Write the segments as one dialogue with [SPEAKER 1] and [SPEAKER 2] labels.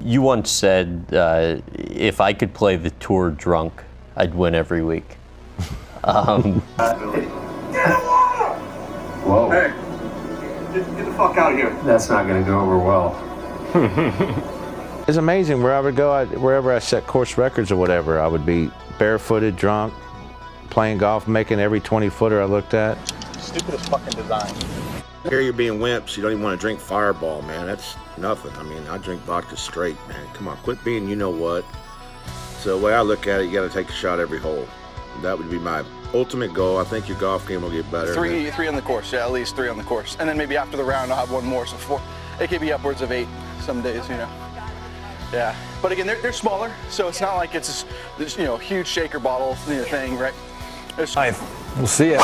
[SPEAKER 1] You once said uh, if I could play the tour drunk, I'd win every week. Um,
[SPEAKER 2] Whoa.
[SPEAKER 3] Hey, get, get the fuck out of here.
[SPEAKER 2] That's not going to go over well.
[SPEAKER 4] It's amazing where I would go, I, wherever I set course records or whatever, I would be barefooted, drunk, playing golf, making every 20 footer I looked at.
[SPEAKER 3] Stupidest fucking design.
[SPEAKER 5] Here you're being wimps. You don't even want to drink Fireball, man. That's nothing. I mean, I drink vodka straight, man. Come on, quit being you know what. So the way I look at it, you got to take a shot every hole. That would be my ultimate goal. I think your golf game will get better.
[SPEAKER 6] Three, three on the course. Yeah, at least three on the course, and then maybe after the round I'll have one more. So four. It could be upwards of eight some days, you know. Yeah, but again, they're, they're smaller, so it's not like it's this, this you know huge shaker bottle you know, thing, right? It's,
[SPEAKER 7] We'll see ya.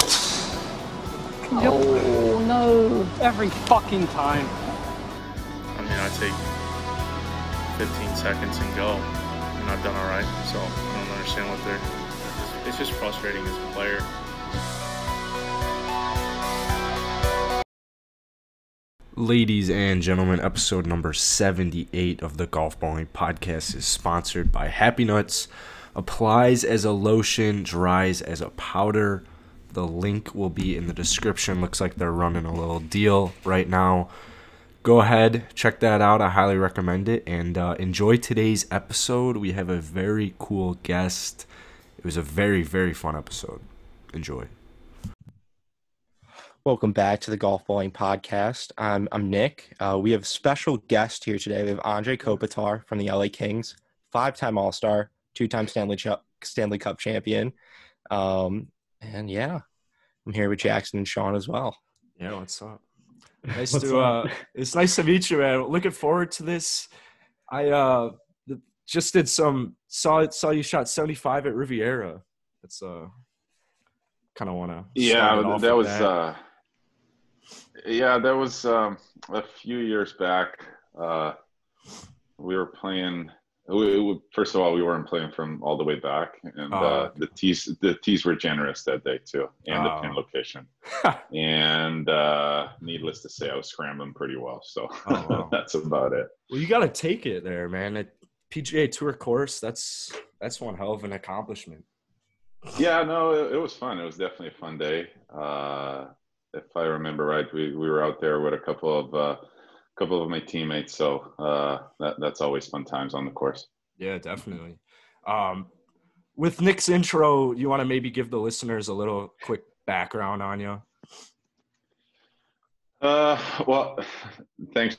[SPEAKER 8] Oh no! Every fucking time.
[SPEAKER 9] I mean, I take 15 seconds and go, and I've done all right. So I don't understand what they're. It's just frustrating as a player.
[SPEAKER 10] Ladies and gentlemen, episode number 78 of the Golf Balling Podcast is sponsored by Happy Nuts. Applies as a lotion, dries as a powder. The link will be in the description. Looks like they're running a little deal right now. Go ahead, check that out. I highly recommend it. And uh, enjoy today's episode. We have a very cool guest. It was a very, very fun episode. Enjoy.
[SPEAKER 11] Welcome back to the Golf Balling Podcast. I'm, I'm Nick. Uh, we have a special guest here today. We have Andre Kopitar from the LA Kings, five time All Star, two time Stanley, Ch- Stanley Cup champion. Um, and yeah, I'm here with Jackson and Sean as well.
[SPEAKER 10] Yeah, what's up? Nice
[SPEAKER 8] What's
[SPEAKER 10] to
[SPEAKER 8] up?
[SPEAKER 10] uh it's nice to meet you, man. Looking forward to this. I uh just did some saw saw you shot 75 at Riviera. That's uh kind of want to
[SPEAKER 12] Yeah, that was uh yeah, that was um a few years back. Uh we were playing we, we- first of all we weren't playing from all the way back and
[SPEAKER 10] Oh,
[SPEAKER 12] uh the tees the tees were generous that day too and the pin
[SPEAKER 10] Oh.
[SPEAKER 12] location and uh needless to say i was scrambling pretty well so
[SPEAKER 10] Oh, wow.
[SPEAKER 12] that's about it
[SPEAKER 10] well, you got to take it there, man. At PGA Tour course, that's that's one hell of an accomplishment.
[SPEAKER 12] Yeah, no, it, it was fun. It was definitely a fun day. Uh, if I remember right, we, we were out there with a couple of uh, couple of my teammates, so uh, that that's always fun times on the course.
[SPEAKER 10] Yeah, definitely. Um with Nick's intro, you want to maybe give the listeners a little quick background on you?
[SPEAKER 12] Uh, well, thanks.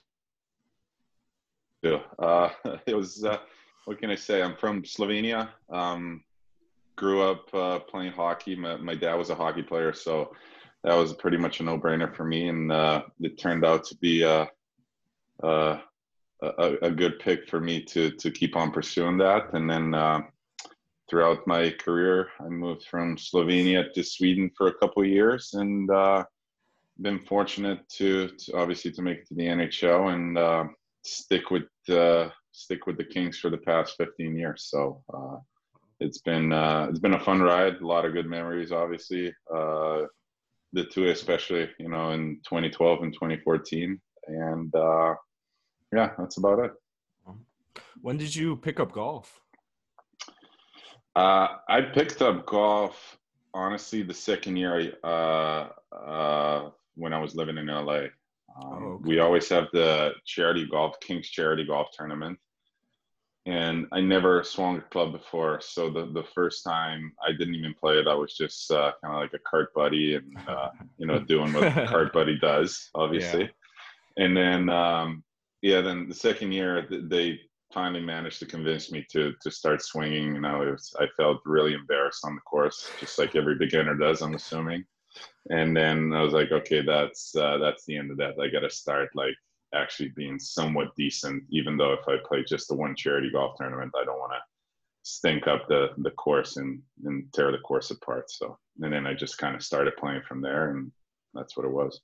[SPEAKER 12] Uh, it was uh, what can I say? I'm from Slovenia. Um, grew up uh, playing hockey. My, my dad was a hockey player, so that was pretty much a no-brainer for me, and uh, it turned out to be uh, uh, a, a good pick for me to to keep on pursuing that. And then uh, throughout my career, I moved from Slovenia to Sweden for a couple of years, and uh, been fortunate to, to obviously to make it to the NHL and uh, stick with uh, stick with the Kings for the past 15 years. So uh, it's been it's been a fun ride, a lot of good memories, obviously. The two, especially, you know, in 2012 and 2014, and uh, yeah, that's about it.
[SPEAKER 10] When did you pick up golf?
[SPEAKER 12] Uh, I picked up golf honestly the second year I, uh, uh, when I was living in LA. Um,
[SPEAKER 10] Oh, okay.
[SPEAKER 12] We always have the charity golf, King's Charity Golf Tournament. And I never swung a club before. So the, the first time I didn't even play it, I was just uh, kind of like a cart buddy and, uh, you know, doing what the cart buddy does, obviously. And then, um, yeah, then the second year they finally managed to convince me to to start swinging. You know, it was, I felt really embarrassed on the course, just like every beginner does, I'm assuming. And then I was like, okay, that's uh, that's the end of that. I got to start like actually being somewhat decent, even though if I play just the one charity golf tournament, I don't want to stink up the the course and and tear the course apart. So and then I just kind of started playing from there, and that's what it was.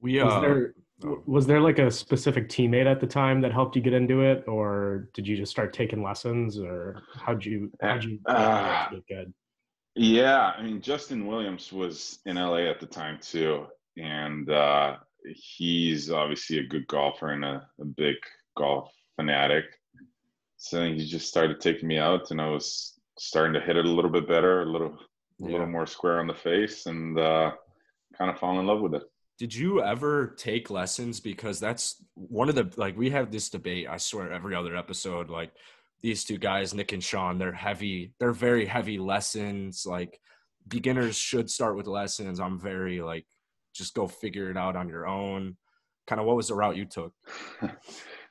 [SPEAKER 10] We
[SPEAKER 8] Was
[SPEAKER 10] uh
[SPEAKER 8] there was there like a specific teammate at the time that helped you get into it, or did you just start taking lessons, or how'd you how'd you
[SPEAKER 12] Uh,
[SPEAKER 8] get good?
[SPEAKER 12] Yeah, I mean Justin Williams was in LA at the time too, and uh, he's obviously a good golfer and a, a big golf fanatic. So he just started taking me out, and I was starting to hit it a little bit better, a little, a
[SPEAKER 10] Yeah.
[SPEAKER 12] little more square on the face, and uh, kind of fall in love with it.
[SPEAKER 10] Did you ever take lessons? Because that's one of the like we have this debate. I swear every other episode, like these two guys, Nick and Sean, they're heavy. They're very heavy lessons. Like beginners should start with lessons. I'm very like just go figure it out on your own. Kind of what was the route you took?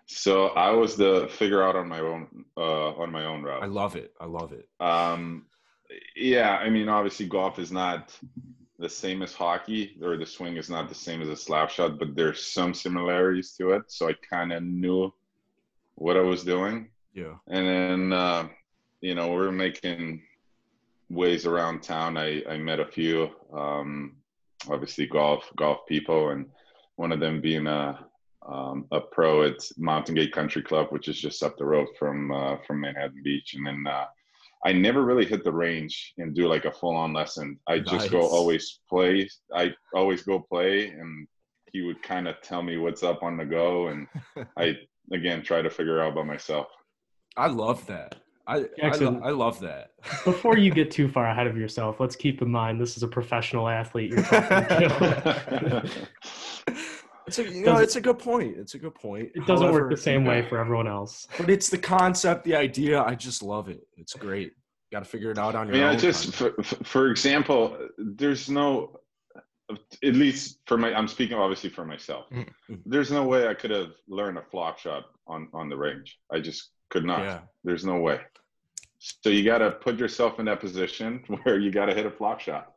[SPEAKER 12] So I was the figure out on my own uh, on my own route.
[SPEAKER 10] I love it. I love it.
[SPEAKER 12] Um, yeah, I mean, obviously, golf is not the same as hockey, or the swing is not the same as a slap shot, but there's some similarities to it. So I kind of knew what I was doing.
[SPEAKER 10] Yeah.
[SPEAKER 12] And then, uh, you know, we're making ways around town. I, I met a few, um, obviously, golf golf people, and one of them being a um, a pro at Mountain Gate Country Club, which is just up the road from uh, from Manhattan Beach. And then uh, I never really hit the range and do like a full on lesson. I just go always play. I always go play, and he would kind of tell me what's up on the go, and I again try to figure out by myself.
[SPEAKER 10] I love that. I I,
[SPEAKER 8] Jackson.
[SPEAKER 10] lo- I love that.
[SPEAKER 8] Before you get too far ahead of yourself, let's keep in mind this is a professional athlete you're talking to.
[SPEAKER 10] It's a you know, it's a good point. It's a good point.
[SPEAKER 8] It doesn't work the same way for everyone else.
[SPEAKER 10] But it's the concept, the idea. I just love it. It's great. Got to figure it out on
[SPEAKER 12] I
[SPEAKER 10] your
[SPEAKER 12] mean,
[SPEAKER 10] own.
[SPEAKER 12] I just, for, for- for example, there's no, at least for my, I'm speaking obviously for myself.
[SPEAKER 10] Mm-hmm.
[SPEAKER 12] There's no way I could have learned a flop shot on on the range. I just could not.
[SPEAKER 10] Yeah.
[SPEAKER 12] There's no way. So you got to put yourself in that position where you got to hit a flop shot,
[SPEAKER 10] of.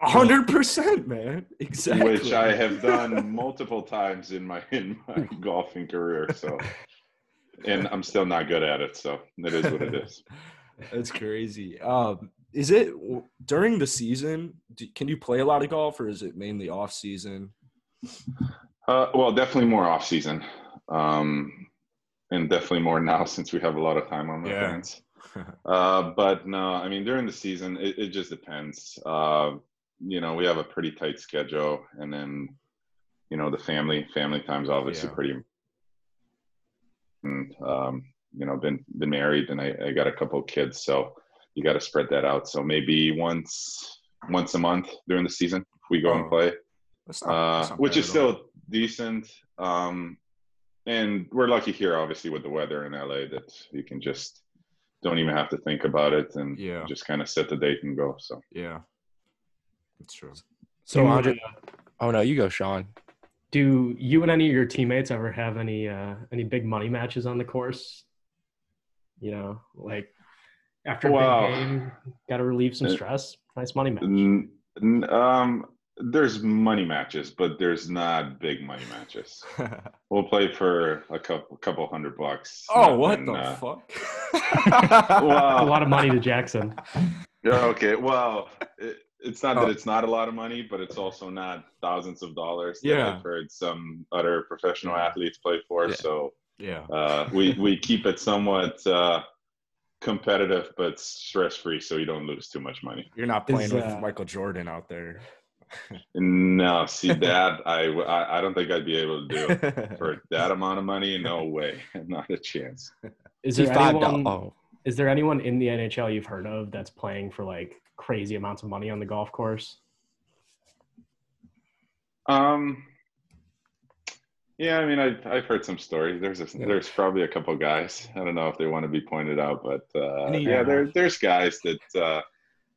[SPEAKER 10] Hundred percent, man. Exactly.
[SPEAKER 12] which I have done multiple times in my in my golfing career. So, and I'm still not good at it. So it is what it is.
[SPEAKER 10] That's crazy. Um, is it during the season? Do, can you play a lot of golf, or is it mainly off season?
[SPEAKER 12] Uh, well, definitely more off season, um, and definitely more now since we have a lot of time on our
[SPEAKER 10] Yeah.
[SPEAKER 12] hands. Uh, but no, I mean during the season, it, it just depends. Uh, you know, we have a pretty tight schedule, and then you know the family family time's obviously
[SPEAKER 10] Yeah.
[SPEAKER 12] pretty. And, um, you know, been been married, and I, I got a couple of kids, so you got to spread that out. So maybe once once a month during the season, we go and
[SPEAKER 10] Oh,
[SPEAKER 12] play
[SPEAKER 10] That's not,
[SPEAKER 12] uh, which is
[SPEAKER 10] all.
[SPEAKER 12] still decent. Um, and we're lucky here, obviously, with the weather in LA that you can just don't even have to think about it and
[SPEAKER 10] Yeah.
[SPEAKER 12] just kind of set the date and go. So
[SPEAKER 10] yeah, that's true.
[SPEAKER 11] So
[SPEAKER 8] Do,
[SPEAKER 11] Andre,
[SPEAKER 8] uh,
[SPEAKER 11] oh no, you go, Sean.
[SPEAKER 8] do you and any of your teammates ever have any uh, any big money matches on the course? You know, like after a
[SPEAKER 12] Wow.
[SPEAKER 8] big game, got to relieve some
[SPEAKER 12] Uh,
[SPEAKER 8] stress. Nice money match.
[SPEAKER 12] N- n- um, there's money matches, but there's not big money matches. We'll play for a couple couple hundred bucks.
[SPEAKER 10] oh, what
[SPEAKER 12] Nothing,
[SPEAKER 10] the
[SPEAKER 12] uh,
[SPEAKER 10] fuck?
[SPEAKER 8] a lot of money to Jackson.
[SPEAKER 12] Yeah, okay. Well, it, it's not
[SPEAKER 10] Oh.
[SPEAKER 12] that it's not a lot of money, but it's also not thousands of dollars that
[SPEAKER 10] Yeah.
[SPEAKER 12] I've heard some other professional athletes play for.
[SPEAKER 11] Yeah.
[SPEAKER 12] So
[SPEAKER 10] yeah,
[SPEAKER 12] uh, we we keep it somewhat uh, competitive, but stress free, so you don't lose too much money.
[SPEAKER 10] you're not
[SPEAKER 8] Is,
[SPEAKER 10] playing with
[SPEAKER 8] uh,
[SPEAKER 10] Michael Jordan out there.
[SPEAKER 12] No, see that I, I I don't think I'd be able to do for that amount of money. No way, not a chance.
[SPEAKER 8] Is there anyone?
[SPEAKER 11] Oh,
[SPEAKER 8] Is there anyone in the NHL you've heard of that's playing for like crazy amounts of money on the golf course?
[SPEAKER 12] Um. Yeah, I mean, I've I've heard some stories. There's a, there's probably a couple guys. I don't know if they want to be pointed out, but uh,
[SPEAKER 10] Any,
[SPEAKER 12] yeah,
[SPEAKER 10] uh,
[SPEAKER 12] there there's guys that uh,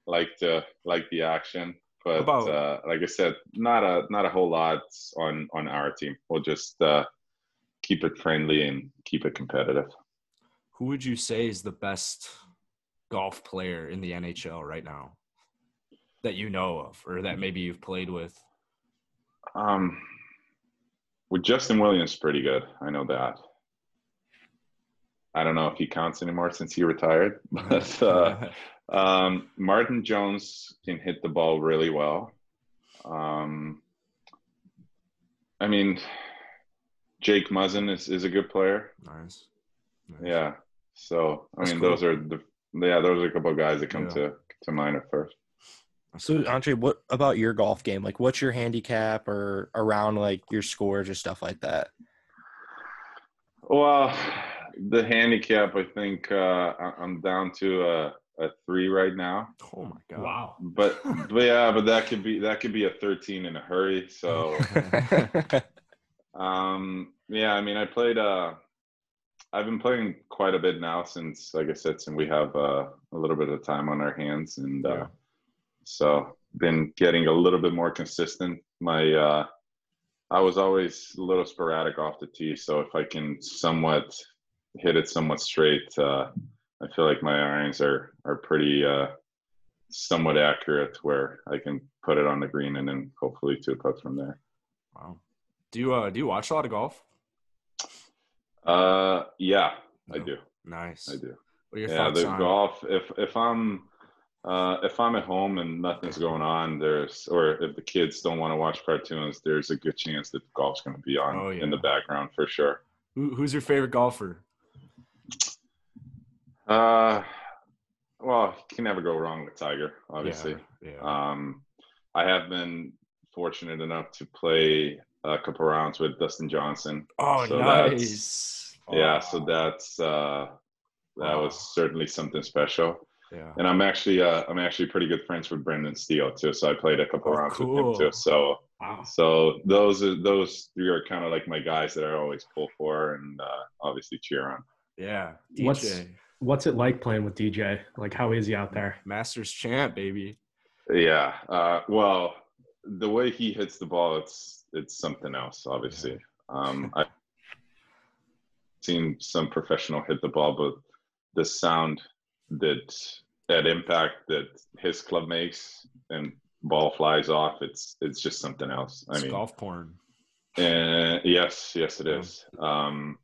[SPEAKER 12] like to like the action. But
[SPEAKER 10] About-
[SPEAKER 12] uh, like I said, not a not a whole lot on on our team. We'll just uh, keep it friendly and keep it competitive.
[SPEAKER 10] Who would you say is the best golf player in the NHL right now that you know of, or that maybe you've played with?
[SPEAKER 12] Um, with Justin Williams, pretty good. I know that. I don't know if he counts anymore since he retired, but uh, um, Martin Jones can hit the ball really well. Um, I mean, Jake Muzzin is, is a good player.
[SPEAKER 10] nice. Nice.
[SPEAKER 12] Yeah. So I
[SPEAKER 10] That's
[SPEAKER 12] mean,
[SPEAKER 10] cool.
[SPEAKER 12] those are the yeah, those are a couple of guys that come
[SPEAKER 10] Yeah.
[SPEAKER 12] to to mind at first.
[SPEAKER 11] so Andre, what about your golf game? Like, what's your handicap or around like your scores or stuff like that?
[SPEAKER 12] Well, the handicap, I think uh, I- I'm down to a, a three right now.
[SPEAKER 10] Oh my god.
[SPEAKER 8] Wow.
[SPEAKER 12] But but yeah, but that could be that could be a 13 in a hurry. So um, yeah, I mean, I played. Uh, I've been playing quite a bit now since, like I said, since we have uh, a little bit of time on our hands, and uh, so been getting a little bit more consistent. My uh, I was always a little sporadic off the tee, so if I can somewhat hit it somewhat straight, uh, I feel like my irons are are pretty uh, somewhat accurate, where I can put it on the green and then hopefully two putts from there.
[SPEAKER 10] Wow. Do you uh do you watch a lot of golf?
[SPEAKER 12] Uh, yeah, I do.
[SPEAKER 10] Nice.
[SPEAKER 12] I do.
[SPEAKER 10] What are your
[SPEAKER 12] yeah,
[SPEAKER 10] thoughts
[SPEAKER 12] the
[SPEAKER 10] on
[SPEAKER 12] golf. If if I'm uh, if I'm at home and nothing's going on, there's or if the kids don't want to watch cartoons, there's a good chance that golf's going to be on
[SPEAKER 10] Oh,
[SPEAKER 12] in the background for sure.
[SPEAKER 10] Who, who's your favorite golfer?
[SPEAKER 12] Uh, well, you can never go wrong with Tiger, obviously.
[SPEAKER 10] Yeah,
[SPEAKER 12] Um, I have been fortunate enough to play a couple rounds with Dustin Johnson.
[SPEAKER 10] Oh,
[SPEAKER 12] So that's-
[SPEAKER 10] nice.
[SPEAKER 12] Yeah, so that's uh, that was certainly something special.
[SPEAKER 10] Yeah.
[SPEAKER 12] And I'm actually uh, I'm actually pretty good friends with Brendan Steele too. So I played a couple
[SPEAKER 10] Oh,
[SPEAKER 12] rounds with him too. So
[SPEAKER 8] Wow.
[SPEAKER 12] so those are those three are kind of like my guys that I always pull for and uh, obviously cheer on.
[SPEAKER 10] Yeah.
[SPEAKER 8] What's
[SPEAKER 10] DJ.
[SPEAKER 8] what's it like playing with DJ? Like, how is he out there?
[SPEAKER 10] Masters champ, baby.
[SPEAKER 12] Yeah. Uh, well, the way he hits the ball, it's it's something else. Obviously, um, I've seen some professional hit the ball, but the sound that that impact that his club makes and ball flies off, it's it's just something else. I
[SPEAKER 10] It's
[SPEAKER 12] mean,
[SPEAKER 10] golf porn.
[SPEAKER 12] and yes, yes, it is. Um,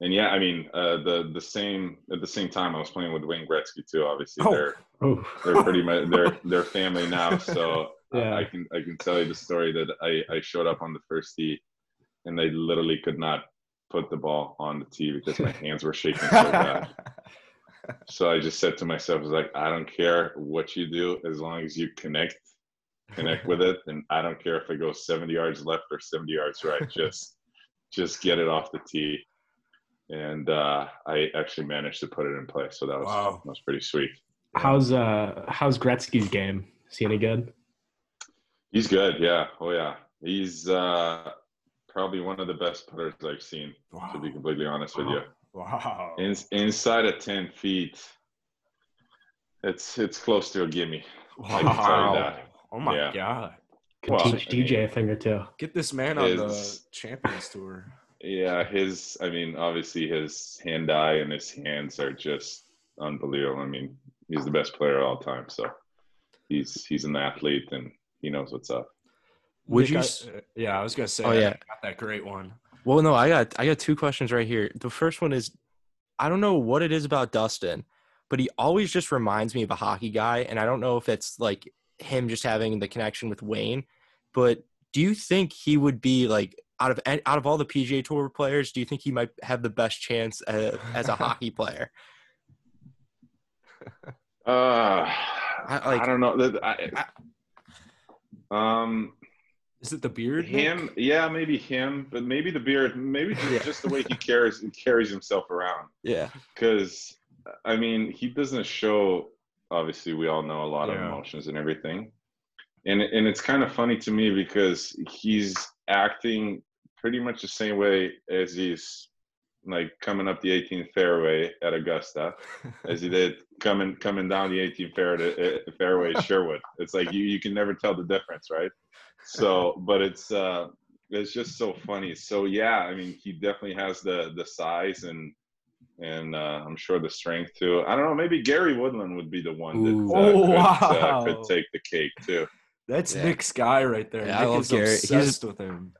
[SPEAKER 12] and yeah, I mean, uh, the the same at the same time, I was playing with Wayne Gretzky too. Obviously,
[SPEAKER 10] Oh.
[SPEAKER 12] they're
[SPEAKER 8] Oh,
[SPEAKER 12] they're pretty much they're they're family now. So uh,
[SPEAKER 8] Yeah.
[SPEAKER 12] I can I can tell you the story that I I showed up on the first tee, and they literally could not put the ball on the tee because my hands were shaking so bad. So I just said to myself, I was like, I don't care what you do as long as you connect connect with it, and I don't care if it goes 70 yards left or 70 yards right. Just just get it off the tee. And uh, I actually managed to put it in place, so that was
[SPEAKER 10] Wow.
[SPEAKER 12] that was pretty sweet.
[SPEAKER 8] how's uh how's Gretzky's game? Is he any good?
[SPEAKER 12] He's good, yeah. Oh yeah. He's uh probably one of the best putters I've seen, to be completely honest with you.
[SPEAKER 10] Wow.
[SPEAKER 12] In, inside of ten feet, it's it's close to a gimme. I can tell
[SPEAKER 10] Wow.
[SPEAKER 12] you that.
[SPEAKER 10] Oh my
[SPEAKER 12] Yeah.
[SPEAKER 10] god.
[SPEAKER 8] Could
[SPEAKER 12] Well,
[SPEAKER 8] teach
[SPEAKER 12] I mean-
[SPEAKER 8] DJ a thing or two.
[SPEAKER 10] Get this man on the Champions Tour.
[SPEAKER 12] Yeah, his I mean, obviously his hand eye and his hands are just unbelievable. I mean, he's the best player of all time, so he's he's an athlete and he knows what's up.
[SPEAKER 11] Would you
[SPEAKER 10] I-
[SPEAKER 11] s-
[SPEAKER 10] uh, yeah, I was gonna say.
[SPEAKER 11] Oh,
[SPEAKER 10] I
[SPEAKER 11] yeah.
[SPEAKER 10] got that great one.
[SPEAKER 11] Well, no, I got I got two questions right here. The first one is I don't know what it is about Dustin, but he always just reminds me of a hockey guy, and I don't know if it's like him just having the connection with Wayne. But do you think he would be like out of out of all the PGA Tour players? Do you think he might have the best chance uh, as a hockey player?
[SPEAKER 12] Uh I,
[SPEAKER 11] like-
[SPEAKER 12] don't know. That- I, um
[SPEAKER 10] Is it the beard? Nick?
[SPEAKER 12] him yeah maybe him but maybe the beard maybe just, just the way he carries carries himself around
[SPEAKER 11] Yeah.
[SPEAKER 12] because i mean he doesn't show obviously we all know a lot of emotions and everything and and it's kind of funny to me because he's acting pretty much the same way as he's like coming up the 18th fairway at augusta as he did coming coming down the 18th fairway, fairway at sherwood it's like you, you can never tell the difference right so but it's uh it's just so funny so yeah i mean he definitely has the the size and and uh, i'm sure the strength too i don't know maybe gary woodland would be the one that
[SPEAKER 11] Ooh.
[SPEAKER 12] uh,
[SPEAKER 10] Oh,
[SPEAKER 12] could, uh,
[SPEAKER 10] wow.
[SPEAKER 12] could take the cake too
[SPEAKER 10] That's
[SPEAKER 11] Yeah.
[SPEAKER 10] Nick's guy right there.
[SPEAKER 11] Yeah, I
[SPEAKER 10] Nick
[SPEAKER 11] love
[SPEAKER 10] is
[SPEAKER 11] Gary. He's-
[SPEAKER 10] obsessed with him.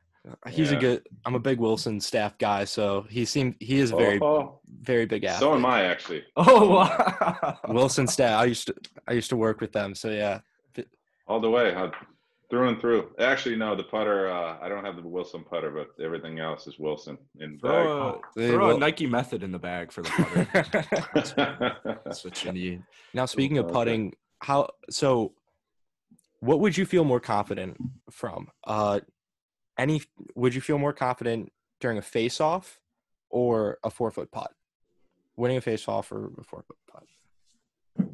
[SPEAKER 11] He's a good. I'm a big Wilson staff guy, so he seemed he is a very
[SPEAKER 12] Oh,
[SPEAKER 11] very big athlete.
[SPEAKER 12] so am i actually
[SPEAKER 10] Oh wow.
[SPEAKER 11] Wilson staff. I used to I used to work with them, so yeah.
[SPEAKER 12] all the way uh, through and through actually no the putter uh, i don't have the wilson putter but everything else is wilson in the bag.
[SPEAKER 10] Throw, a,
[SPEAKER 11] They
[SPEAKER 10] throw a Nike method in the bag for the putter. That's what you need.
[SPEAKER 11] Now, speaking of putting, how so? What would you feel more confident from? Uh, any? Would you feel more confident during a face-off, or a four foot putt? Winning a face off or a four foot putt?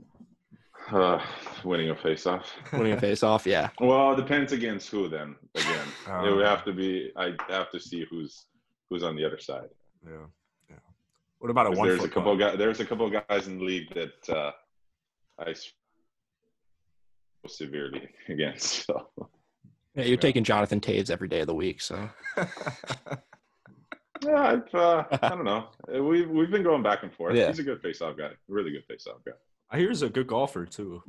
[SPEAKER 12] Uh, winning a face-off.
[SPEAKER 11] Winning a face off, yeah.
[SPEAKER 12] Well, it depends against who. Then again, it would have to be. I have to see who's who's on the other side.
[SPEAKER 10] Yeah, yeah. What about a one
[SPEAKER 12] There's
[SPEAKER 10] foot
[SPEAKER 12] a couple
[SPEAKER 10] putt?
[SPEAKER 12] guys. There's a couple guys in the league that uh, I s- severely against. So
[SPEAKER 11] Yeah, you're taking Jonathan Toews every day of the week, so
[SPEAKER 12] yeah, I've, uh, I don't know. We've we've been going back and forth.
[SPEAKER 11] Yeah.
[SPEAKER 12] He's a good face-off guy. Really good face-off guy.
[SPEAKER 10] I hear he's a good golfer too.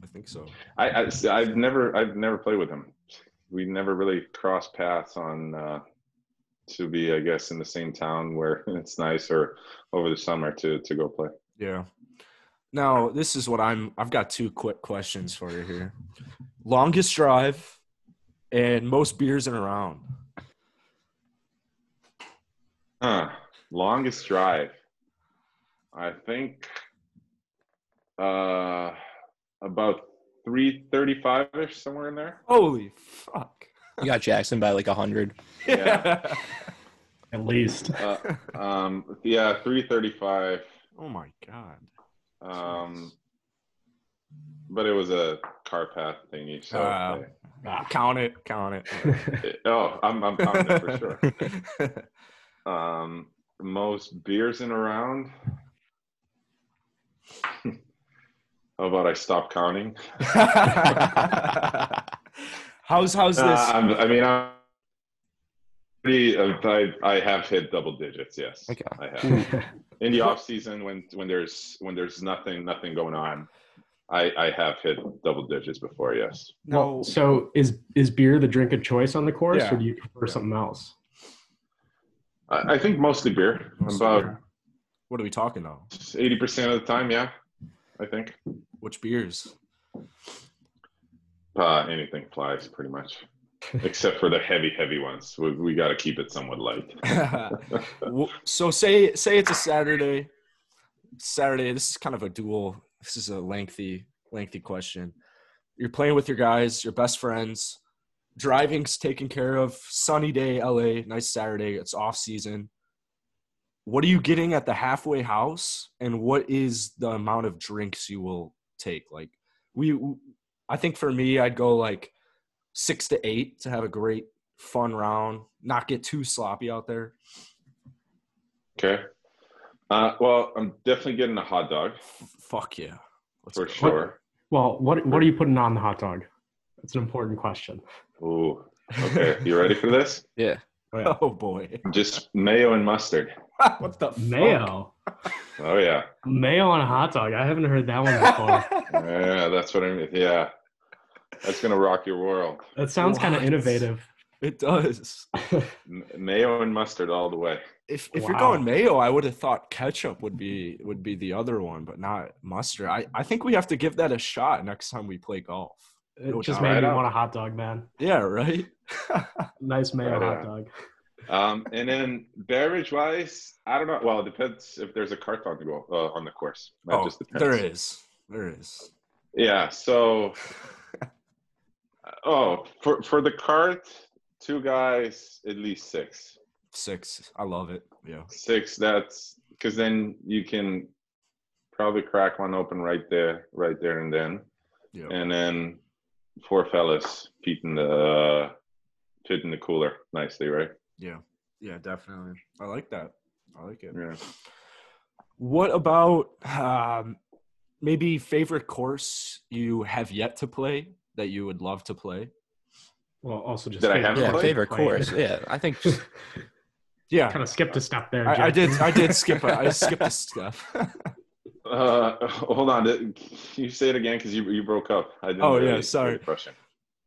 [SPEAKER 10] I think so.
[SPEAKER 12] I, I I've never I've never played with him. We never really crossed paths on uh, to be I guess in the same town where it's nice or over the summer to to go play.
[SPEAKER 10] Yeah. Now this is what I'm. I've got two quick questions for you here. Longest drive and most beers in a round.
[SPEAKER 12] Huh. Longest drive. I think uh about three thirty five ish somewhere in there.
[SPEAKER 10] Holy fuck!
[SPEAKER 11] you got Jackson by like a hundred.
[SPEAKER 12] Yeah.
[SPEAKER 8] At least.
[SPEAKER 12] uh, um yeah, three thirty five.
[SPEAKER 10] oh my god.
[SPEAKER 12] Um but it was a car path thingy, so
[SPEAKER 10] Uh, Count it. Count it.
[SPEAKER 12] oh, I'm I'm counting it for sure. Um, most beers in a round. How about I stop counting?
[SPEAKER 10] how's how's this?
[SPEAKER 12] Uh, I mean, I'm pretty. uh, I I have hit double digits. Yes,
[SPEAKER 11] Okay.
[SPEAKER 12] I have. in the off season, when when there's when there's nothing nothing going on, I I have hit double digits before. Yes.
[SPEAKER 10] no.
[SPEAKER 8] So is is beer the drink of choice on the course,
[SPEAKER 10] Yeah.
[SPEAKER 8] or do you prefer something else?
[SPEAKER 12] I, I think mostly beer.
[SPEAKER 10] Mostly
[SPEAKER 12] About
[SPEAKER 10] beer. What are we talking now?
[SPEAKER 12] eighty percent of the time. Yeah, I think.
[SPEAKER 10] Which beers?
[SPEAKER 12] Uh, anything flies pretty much, except for the heavy, heavy ones. We, we got to keep it somewhat light.
[SPEAKER 10] So say say it's a Saturday. Saturday. This is kind of a dual. This is a lengthy lengthy question. You're playing with your guys, your best friends. Driving's taken care of. Sunny day, LA. Nice Saturday. It's off season. What are you getting at the halfway house, and what is the amount of drinks you will take? Like we, I think for me, I'd go like six to eight to have a great fun round, not get too sloppy out there.
[SPEAKER 12] Okay. Uh, well, I'm definitely getting a hot dog
[SPEAKER 10] Fuck yeah. Let's
[SPEAKER 12] for
[SPEAKER 10] go.
[SPEAKER 12] sure.
[SPEAKER 8] Well, what what are you putting on the hot dog? That's an important question.
[SPEAKER 12] Ooh. Okay. You ready for this?
[SPEAKER 11] Yeah.
[SPEAKER 10] Oh boy.
[SPEAKER 12] Just mayo and mustard.
[SPEAKER 10] what the?
[SPEAKER 8] Mayo,
[SPEAKER 12] Oh yeah.
[SPEAKER 8] mayo on a hot dog. I haven't heard that one before.
[SPEAKER 12] Yeah, that's what I'm. Yeah, that's gonna rock your world.
[SPEAKER 8] that sounds kind of
[SPEAKER 10] What?
[SPEAKER 8] innovative.
[SPEAKER 10] It does.
[SPEAKER 12] Mayo and mustard all the way.
[SPEAKER 10] If if you're going mayo, I would have thought ketchup would be would be the other one, but not mustard. I, I think we have to give that a shot next time we play golf.
[SPEAKER 8] It
[SPEAKER 10] No
[SPEAKER 8] just
[SPEAKER 10] doubt.
[SPEAKER 8] made
[SPEAKER 12] Right
[SPEAKER 8] me
[SPEAKER 12] on.
[SPEAKER 8] want a hot dog, man.
[SPEAKER 10] Yeah, right?
[SPEAKER 8] Nice mayo
[SPEAKER 12] Right
[SPEAKER 8] hot
[SPEAKER 12] on.
[SPEAKER 8] dog.
[SPEAKER 12] Um, and then beverage wise, I don't know. Well, it depends if there's a cart on the go uh, on the course. That
[SPEAKER 10] oh,
[SPEAKER 12] just depends.
[SPEAKER 10] there is. There is.
[SPEAKER 12] Yeah. So, oh, for for the cart, two guys, at least six.
[SPEAKER 10] Six. I love it. Yeah.
[SPEAKER 12] Six. That's because then you can probably crack one open right there, right there and then,
[SPEAKER 10] Yeah.
[SPEAKER 12] and then four fellas fit in the fit in the cooler nicely, right?
[SPEAKER 10] Yeah. Yeah, definitely. I like that. I like it.
[SPEAKER 12] Yeah.
[SPEAKER 10] What about um, maybe favorite course you have yet to play that you would love to play?
[SPEAKER 8] Well, also just
[SPEAKER 12] That I
[SPEAKER 8] favorite
[SPEAKER 12] haven't
[SPEAKER 11] Yeah,
[SPEAKER 12] played?
[SPEAKER 11] favorite course. Yeah, I think just
[SPEAKER 10] Yeah,
[SPEAKER 8] kind of skipped a step there.
[SPEAKER 10] I, I
[SPEAKER 8] Jack.
[SPEAKER 10] did. I did skip. A, I skipped a step.
[SPEAKER 12] Uh, hold on. Can you say it again? Because you you broke up. I didn't
[SPEAKER 10] Oh, yeah,
[SPEAKER 12] really hear
[SPEAKER 10] sorry.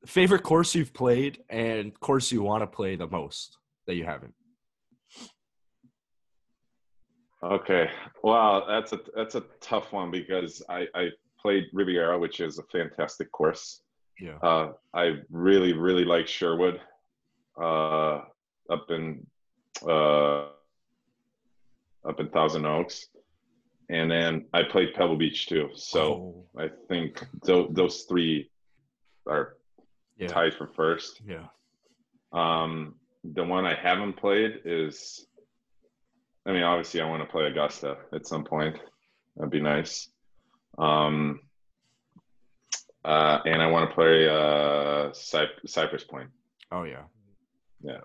[SPEAKER 10] favorite course you've played and course you want to play the most that you haven't.
[SPEAKER 12] Okay. Wow, that's a that's a tough one because I I played Riviera, which is a fantastic course.
[SPEAKER 10] Yeah.
[SPEAKER 12] Uh, I really really like Sherwood, uh, up in uh, up in Thousand Oaks, and then I played Pebble Beach too. So
[SPEAKER 10] Oh,
[SPEAKER 12] I think th- those three are
[SPEAKER 10] yeah.
[SPEAKER 12] tied for first.
[SPEAKER 10] Yeah.
[SPEAKER 12] Um, the one I haven't played is I mean, obviously, I want to play Augusta at some point. That'd be nice. Um, uh, and I want to play uh, Cy- Cypress Point.
[SPEAKER 10] Oh yeah,
[SPEAKER 12] Yeah.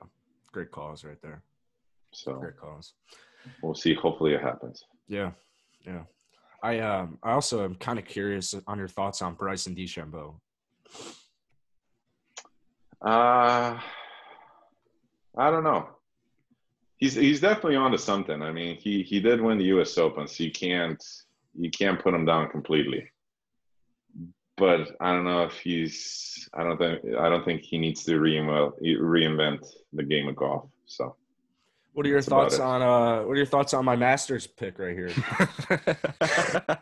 [SPEAKER 10] great calls right there.
[SPEAKER 12] So
[SPEAKER 10] Great calls.
[SPEAKER 12] we'll see. Hopefully, it happens.
[SPEAKER 10] Yeah, yeah. I um I also am kind of curious on your thoughts on Bryson DeChambeau.
[SPEAKER 12] Uh, I don't know. He's he's definitely onto something. I mean, he he did win the U.S. Open, so you can't you can't put him down completely. But I don't know if he's. I don't think I don't think he needs to reinvent reinvent the game of golf. So
[SPEAKER 10] What are your
[SPEAKER 12] That's
[SPEAKER 10] thoughts on uh what are your thoughts on my Masters pick right here?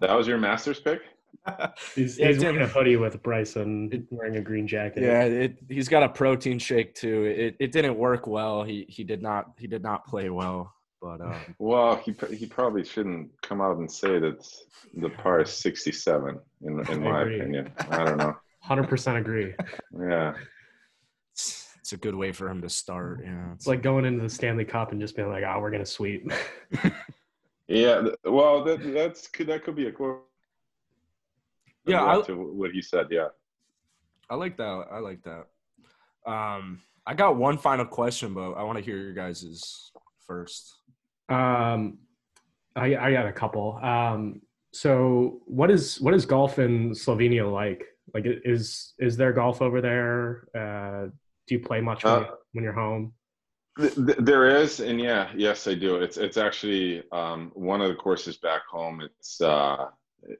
[SPEAKER 12] that was your Masters pick.
[SPEAKER 8] He's,
[SPEAKER 10] Yeah,
[SPEAKER 8] he's
[SPEAKER 10] it
[SPEAKER 8] wearing a
[SPEAKER 10] didn't-
[SPEAKER 8] hoodie with Bryson wearing a green jacket.
[SPEAKER 10] yeah, it, he's got a protein shake too. It it didn't work well. He he did not he did not play well. But um,
[SPEAKER 12] Well, he he probably shouldn't come out and say that the par is 67. In in
[SPEAKER 8] I
[SPEAKER 12] my
[SPEAKER 8] agree.
[SPEAKER 12] opinion, I don't know.
[SPEAKER 8] 100% agree.
[SPEAKER 12] Yeah.
[SPEAKER 10] it's, it's a good way for him to start. Yeah,
[SPEAKER 8] It's like going into the Stanley Cup and just being like, oh, we're going to sweep.
[SPEAKER 12] Yeah, well, that that's could that could be a quote.
[SPEAKER 10] Yeah, I-
[SPEAKER 12] to what he said. Yeah.
[SPEAKER 10] I like that. I like that. Um, I got one final question, but I want to hear your guys's first.
[SPEAKER 8] Um, I, I got a couple. Um, so what is what is golf in Slovenia like? Like, is is there golf over there? Uh, do you play much when,
[SPEAKER 12] Uh,
[SPEAKER 8] when you're home?
[SPEAKER 12] Th- th- There is, and yeah, yes, I do. It's it's actually um, one of the courses back home. It's uh,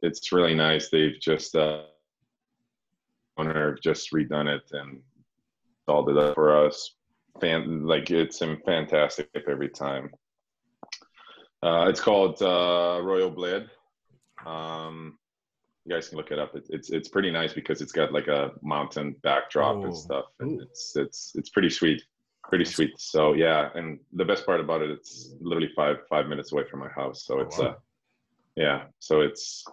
[SPEAKER 12] it's really nice. They've just uh, owner have just redone it and installed it up for us. Fan like it's fantastic every time. Uh, it's called uh, Royal Bled. Um, you guys can look it up. It, it's it's pretty nice because it's got like a mountain backdrop
[SPEAKER 10] Ooh.
[SPEAKER 12] and stuff, and
[SPEAKER 8] Ooh.
[SPEAKER 12] it's it's it's pretty sweet pretty sweet. So yeah, and the best part about it, it's literally five five minutes away from my house. So
[SPEAKER 10] Oh,
[SPEAKER 12] it's
[SPEAKER 10] wow.
[SPEAKER 12] uh, yeah. So it's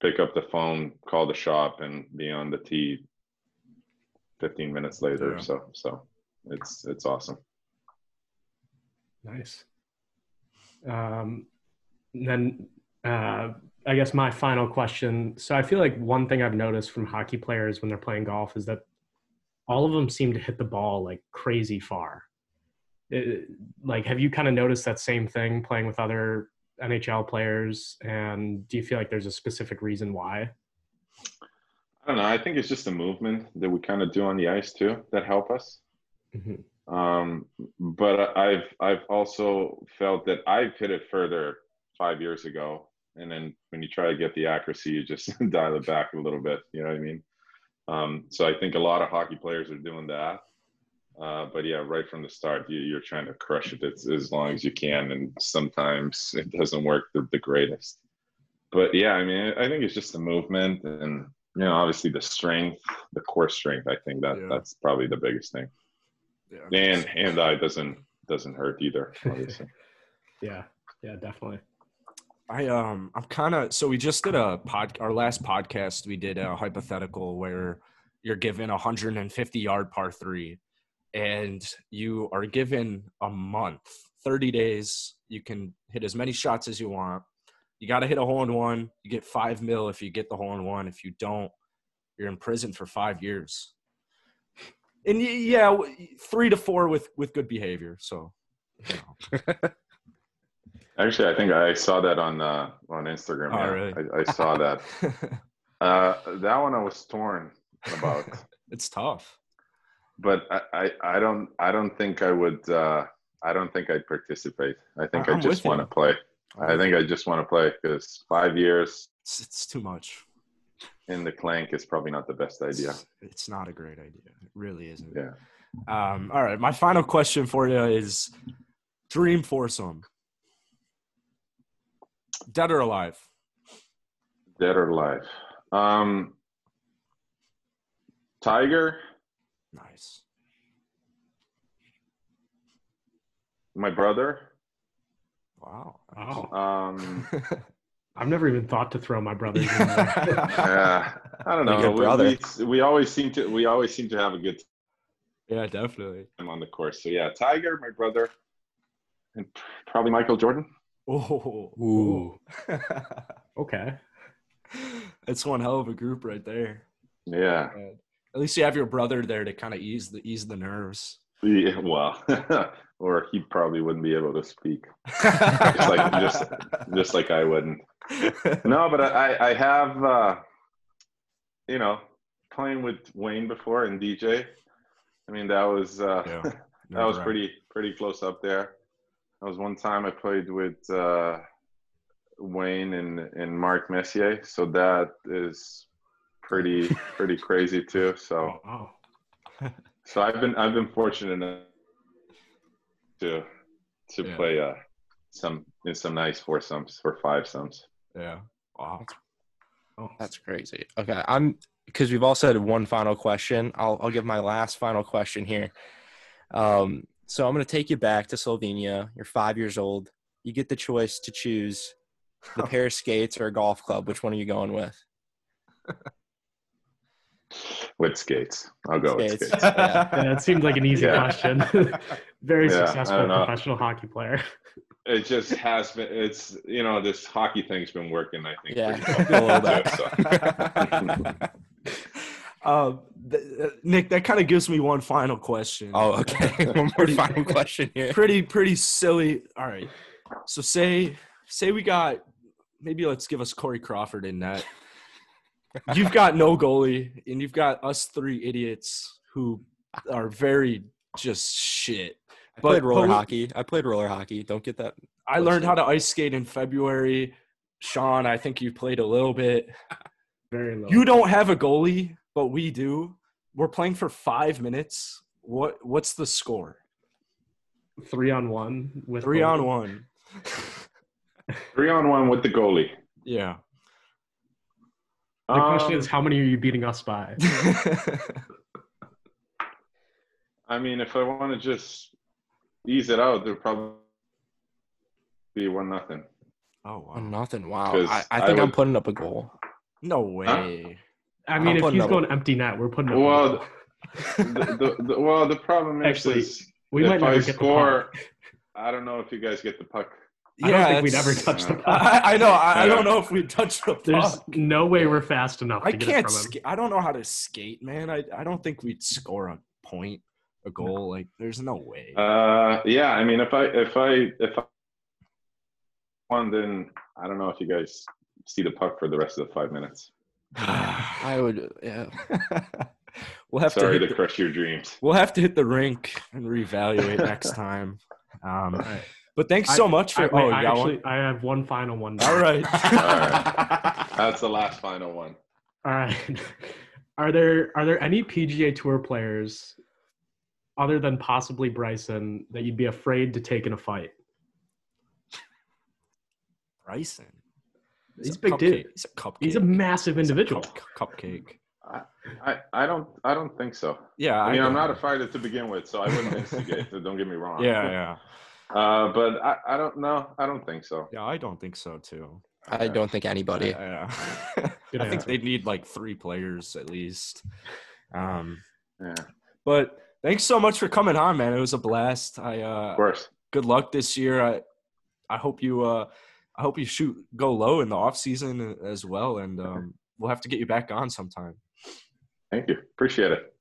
[SPEAKER 12] pick up the phone, call the shop, and be on the tee. Fifteen minutes later,
[SPEAKER 10] Yeah.
[SPEAKER 12] so so it's it's awesome.
[SPEAKER 8] Nice. Um, then uh, I guess my final question. So I feel like one thing I've noticed from hockey players when they're playing golf is that all of them seem to hit the ball like crazy far. It- like, have you kind of noticed that same thing playing with other NHL players? And do you feel like there's a specific reason why?
[SPEAKER 12] I don't know. I think it's just the movement that we kind of do on the ice too that help us.
[SPEAKER 8] Mhm.
[SPEAKER 12] Um, but I've I've also felt that I've hit it further five years ago, and then when you try to get the accuracy, you just dial it back a little bit. You know what I mean? Um, so I think a lot of hockey players are doing that. Uh, but yeah, right from the start, you, you're trying to crush it as, as long as you can, and sometimes it doesn't work the, the greatest. But yeah, I mean, I think it's just the movement, and you know, obviously the strength, the core strength. I think that
[SPEAKER 10] Yeah.
[SPEAKER 12] that's probably the biggest thing
[SPEAKER 10] Yeah.
[SPEAKER 12] and hand eye doesn't doesn't hurt either obviously
[SPEAKER 8] Yeah, yeah, definitely.
[SPEAKER 10] I um I'm kind of so we just did a pod our last podcast we did a hypothetical where you're given a 150 yard par 3 and you are given a month 30 days you can hit as many shots as you want you got to hit a hole in one you get 5 mil if you get the hole in one if you don't you're in prison for 5 years and yeah 3 to 4 with with good behavior so you know.
[SPEAKER 12] actually i think i saw that on uh on instagram
[SPEAKER 10] Oh,
[SPEAKER 12] yeah.
[SPEAKER 10] really?
[SPEAKER 12] I, I saw that uh that one i was torn about
[SPEAKER 10] it's tough
[SPEAKER 12] but I, I i don't i don't think i would uh i don't think i'd participate i think
[SPEAKER 10] I-
[SPEAKER 12] i
[SPEAKER 10] I'm
[SPEAKER 12] just want to play i think i just want to play because five years
[SPEAKER 10] it's, it's too much
[SPEAKER 12] in the clank is probably not the best idea
[SPEAKER 10] It's, it's not a great idea. It really isn't.
[SPEAKER 12] yeah
[SPEAKER 10] Um, all right. My final question for you is dream foursome. Dead or alive?
[SPEAKER 12] dead or alive um tiger
[SPEAKER 10] Nice.
[SPEAKER 12] my brother
[SPEAKER 10] Wow.
[SPEAKER 8] Wow.
[SPEAKER 12] um
[SPEAKER 8] I've never even thought to throw my brothers in there.
[SPEAKER 12] Yeah, I don't know. We, we, we always seem to we always seem to have a good
[SPEAKER 10] yeah, definitely.
[SPEAKER 12] I'm on the course. So yeah, Tiger, my brother, and probably Michael Jordan.
[SPEAKER 10] Oh,
[SPEAKER 11] Ooh.
[SPEAKER 8] Okay.
[SPEAKER 10] that's one hell of a group right there.
[SPEAKER 12] Yeah.
[SPEAKER 10] At least you have your brother there to kind of ease the ease the nerves.
[SPEAKER 12] Yeah, well, or he probably wouldn't be able to speak, just like just just like I wouldn't. No, but I I have uh, you know playing with Wayne before and DJ. I mean that was uh,
[SPEAKER 10] Yeah,
[SPEAKER 12] that was
[SPEAKER 10] nerve-wracking.
[SPEAKER 12] pretty pretty close up there. That was one time I played with uh, Wayne and and Mark Messier, so that is pretty pretty crazy too. So.
[SPEAKER 8] Oh,
[SPEAKER 12] So I've been I've been fortunate enough to to
[SPEAKER 10] Yeah.
[SPEAKER 12] play uh some in some nice foursomes or fivesomes.
[SPEAKER 10] Yeah. Wow.
[SPEAKER 8] oh.
[SPEAKER 11] That's crazy. Okay, I'm because we've all said one final question. I'll I'll give my last final question here. Um, so I'm gonna take you back to Slovenia. You're five years old. You get the choice to choose the pair of skates or a golf club. Which one are you going with?
[SPEAKER 12] With skates. I'll go with
[SPEAKER 11] Skates.
[SPEAKER 12] skates.
[SPEAKER 11] Yeah.
[SPEAKER 8] Yeah, it seemed like an easy
[SPEAKER 12] Yeah.
[SPEAKER 8] question. Very
[SPEAKER 12] Yeah,
[SPEAKER 8] successful professional hockey player.
[SPEAKER 12] It just has been it's you know, this hockey thing's been working, I think.
[SPEAKER 11] Yeah,
[SPEAKER 12] pretty
[SPEAKER 11] a
[SPEAKER 12] well
[SPEAKER 11] little
[SPEAKER 12] too,
[SPEAKER 11] bit.
[SPEAKER 12] so.
[SPEAKER 10] Um, th- uh, Nick, that kind of gives me one final question.
[SPEAKER 11] Oh, okay. One more final question here.
[SPEAKER 10] pretty pretty silly. All right. So say say we got maybe let's give us Corey Crawford in that. You've got no goalie, and you've got us three idiots who are very just shit.
[SPEAKER 11] I played roller
[SPEAKER 10] we-
[SPEAKER 11] hockey. I played roller hockey. Don't get that.
[SPEAKER 10] I learned how to ice skate in February. Sean, I think you played a little bit.
[SPEAKER 8] Very low.
[SPEAKER 10] You don't have a goalie, but we do. We're playing for five minutes. What what's the score?
[SPEAKER 8] three on one with
[SPEAKER 10] Three on one.
[SPEAKER 12] Three on one with the goalie.
[SPEAKER 10] Yeah.
[SPEAKER 8] The question
[SPEAKER 12] Um,
[SPEAKER 8] is, how many are you beating us by?
[SPEAKER 12] I mean if I want to just ease it out, there'll probably be one nothing.
[SPEAKER 10] oh wow.
[SPEAKER 11] nothing. Wow.
[SPEAKER 12] 'Cause
[SPEAKER 11] I, I
[SPEAKER 12] I
[SPEAKER 11] think I'm putting up a goal.
[SPEAKER 10] No way.
[SPEAKER 8] I mean,
[SPEAKER 11] I'm
[SPEAKER 8] if he's
[SPEAKER 11] up-
[SPEAKER 8] going empty net, we're putting up. a
[SPEAKER 12] Well,
[SPEAKER 8] goal.
[SPEAKER 12] the, the, the, well, the problem is,
[SPEAKER 8] Actually,
[SPEAKER 12] is
[SPEAKER 8] we
[SPEAKER 12] if
[SPEAKER 8] might never
[SPEAKER 12] I
[SPEAKER 8] get the
[SPEAKER 12] score,
[SPEAKER 8] puck.
[SPEAKER 12] I don't know if you guys get the puck.
[SPEAKER 8] I don't think we'd ever touch the puck.
[SPEAKER 10] I, I know. I, I don't know if we touch the puck.
[SPEAKER 8] There's no way we're fast enough.
[SPEAKER 10] I
[SPEAKER 8] get
[SPEAKER 10] can't.
[SPEAKER 8] It from him.
[SPEAKER 10] Sk- I don't know how to skate, man. I, I don't think we'd score a point, a goal. Like, there's no way.
[SPEAKER 12] Uh, yeah, I mean, if I if I if I won, then I don't know if you guys see the puck for the rest of the five minutes.
[SPEAKER 11] I would. Yeah.
[SPEAKER 10] we'll have
[SPEAKER 12] Sorry
[SPEAKER 10] to.
[SPEAKER 12] to
[SPEAKER 10] the,
[SPEAKER 12] crush your dreams.
[SPEAKER 10] we'll have to hit the rink and reevaluate next time. Um,
[SPEAKER 8] Alright.
[SPEAKER 10] but thanks
[SPEAKER 8] I-
[SPEAKER 10] so much for.
[SPEAKER 8] I, wait,
[SPEAKER 10] oh, you
[SPEAKER 8] I
[SPEAKER 10] got
[SPEAKER 8] actually, I have one final one.
[SPEAKER 10] one. All right.
[SPEAKER 12] That's the last final one.
[SPEAKER 8] All right. Are there are there any PGA Tour players other than possibly Bryson that you'd be afraid to take in a fight?
[SPEAKER 10] Bryson.
[SPEAKER 8] He's
[SPEAKER 10] a
[SPEAKER 8] a big
[SPEAKER 10] cupcake.
[SPEAKER 8] dude.
[SPEAKER 10] He's a cupcake.
[SPEAKER 8] He's a massive individual.
[SPEAKER 10] Cup- cupcake.
[SPEAKER 12] I, I I don't I don't think so.
[SPEAKER 10] Yeah.
[SPEAKER 12] I mean, I'm not a fighter to begin with, so I wouldn't instigate. so don't get me wrong.
[SPEAKER 10] Yeah, yeah.
[SPEAKER 12] Uh, but I, I don't know. I don't think so.
[SPEAKER 10] Yeah, I don't think so too.
[SPEAKER 11] I don't think anybody.
[SPEAKER 10] Yeah.
[SPEAKER 8] Good
[SPEAKER 10] I think
[SPEAKER 8] answer.
[SPEAKER 10] they need like three players at least. Um,
[SPEAKER 12] Yeah,
[SPEAKER 10] but thanks so much for coming on, man. It was a blast. I uh,
[SPEAKER 12] of course.
[SPEAKER 10] good luck this year. I I hope you uh, I hope you shoot go low in the off season as well, and um, we'll have to get you back on sometime.
[SPEAKER 12] Thank you. Appreciate it.